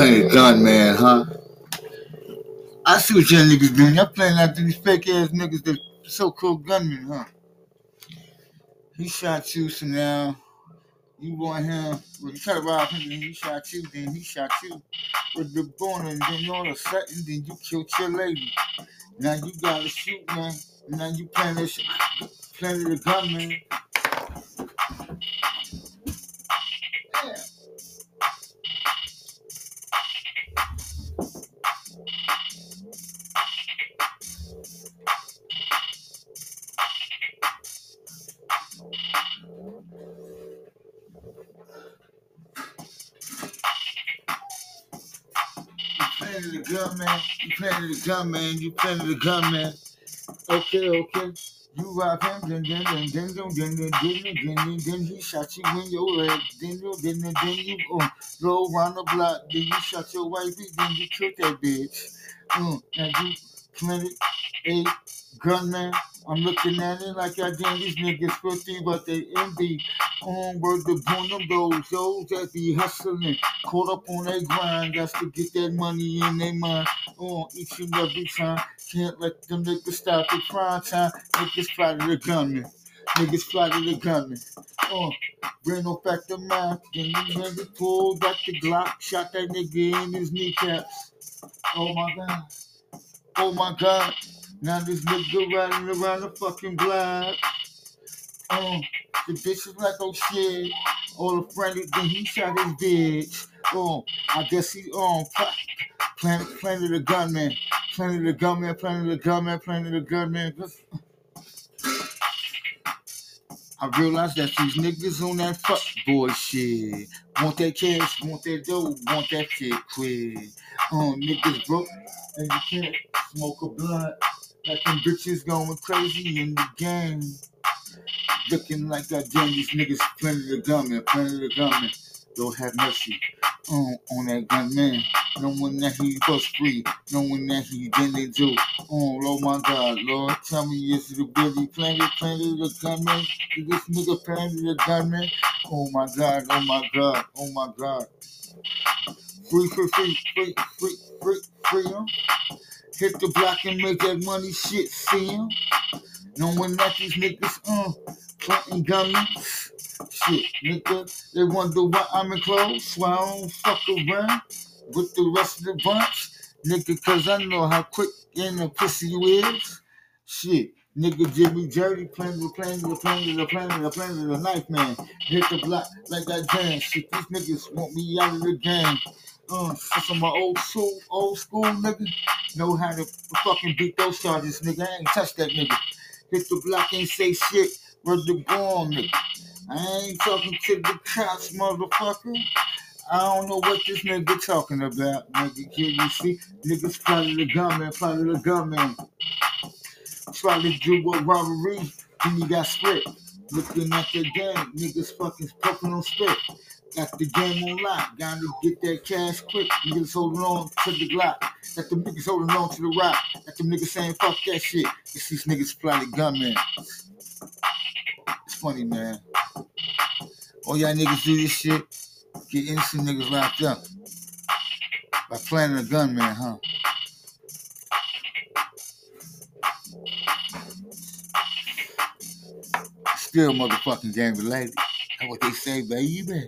playing a gun, man, huh? I see what y'all niggas doing. Y'all playing after these fake ass niggas, that so-called gunmen, huh? He shot you, so now you want him. Well, you try to rob him, then he shot you, then he shot you with the gun, and then all of a sudden, then you killed your lady. Now you gotta shoot, man. Now you playing this, playing the gunman. Playing the gun man, you playing the gun man, you playing the gun man. Okay, okay. You rock him, then then then then then then then then then then then he shot you in your leg, then you then then then you um go around the block, then you shot your wifey, then you killed that bitch. Um, and you planted a gunman. I'm looking at it like I damn these niggas filthy, but they envy. On word the born them those, those that be hustling, caught up on their grind, got to get that money in their mind. On each and every time, can't let them niggas stop the prime time. Niggas fly to the gunman, niggas fly to the gunman. Uh, bring no fact of mind. Then the nigga pulled out the Glock, shot that nigga in his kneecaps. Oh my god. Oh my god. Now this nigga riding around the fucking block. Oh, the bitch is like, oh shit. All the friendly, then he shot his bitch. Oh, I guess he um pla- planted planted the gunman, planted the gunman, planted the gunman, planted the gunman. I realize that these niggas on that fuck boy shit. Want that cash, want that dough, want that shit quick. Um, niggas broke and you can't smoke a blunt. Like them bitches going crazy in the game. Looking like goddamn these niggas plenty the gunman, plenty the gunman. Don't have mercy on, on that gunman. Knowing that he was free, knowing that he didn't do. Oh, oh my God, Lord, tell me is it really plenty, plenty the gunman? Is this nigga plenty the gunman? Oh my God, oh my God, oh my God. Free, free, free, free, free, free, free, huh? Hit the block and make that money shit, see him? Knowing that these niggas, uh, planting guns. Shit, nigga, they wonder why I'm in clothes, so I don't fuck around with the rest of the bunch. Nigga, cause I know how quick in the pussy you is. Shit, nigga Jimmy Jerry playing with playing with playing the playing the playing with the knife man. Hit the block like that jam. Shit, these niggas want me out of the game. Uh, some my old school, old school nigga know how to fucking beat those charges, nigga. I ain't touch that nigga. Hit the block, ain't say shit. Word the bomb, nigga. I ain't talking to the cops, motherfucker. I don't know what this nigga talking about, nigga. Can you see? Niggas plotted the gunman, plotted the gunman. To do a robbery, then you got split. Looking at the game, niggas fucking poking on spit. Got the game on lock, gotta get that cash quick. Niggas holding on to the Glock. Got the niggas holding on to the rock. That them niggas saying fuck that shit. It's these niggas plotted gunman. It's funny, man. All y'all niggas do this shit, get innocent niggas locked up. By planting a gunman, huh? Still motherfucking gang related. That's what they say, baby.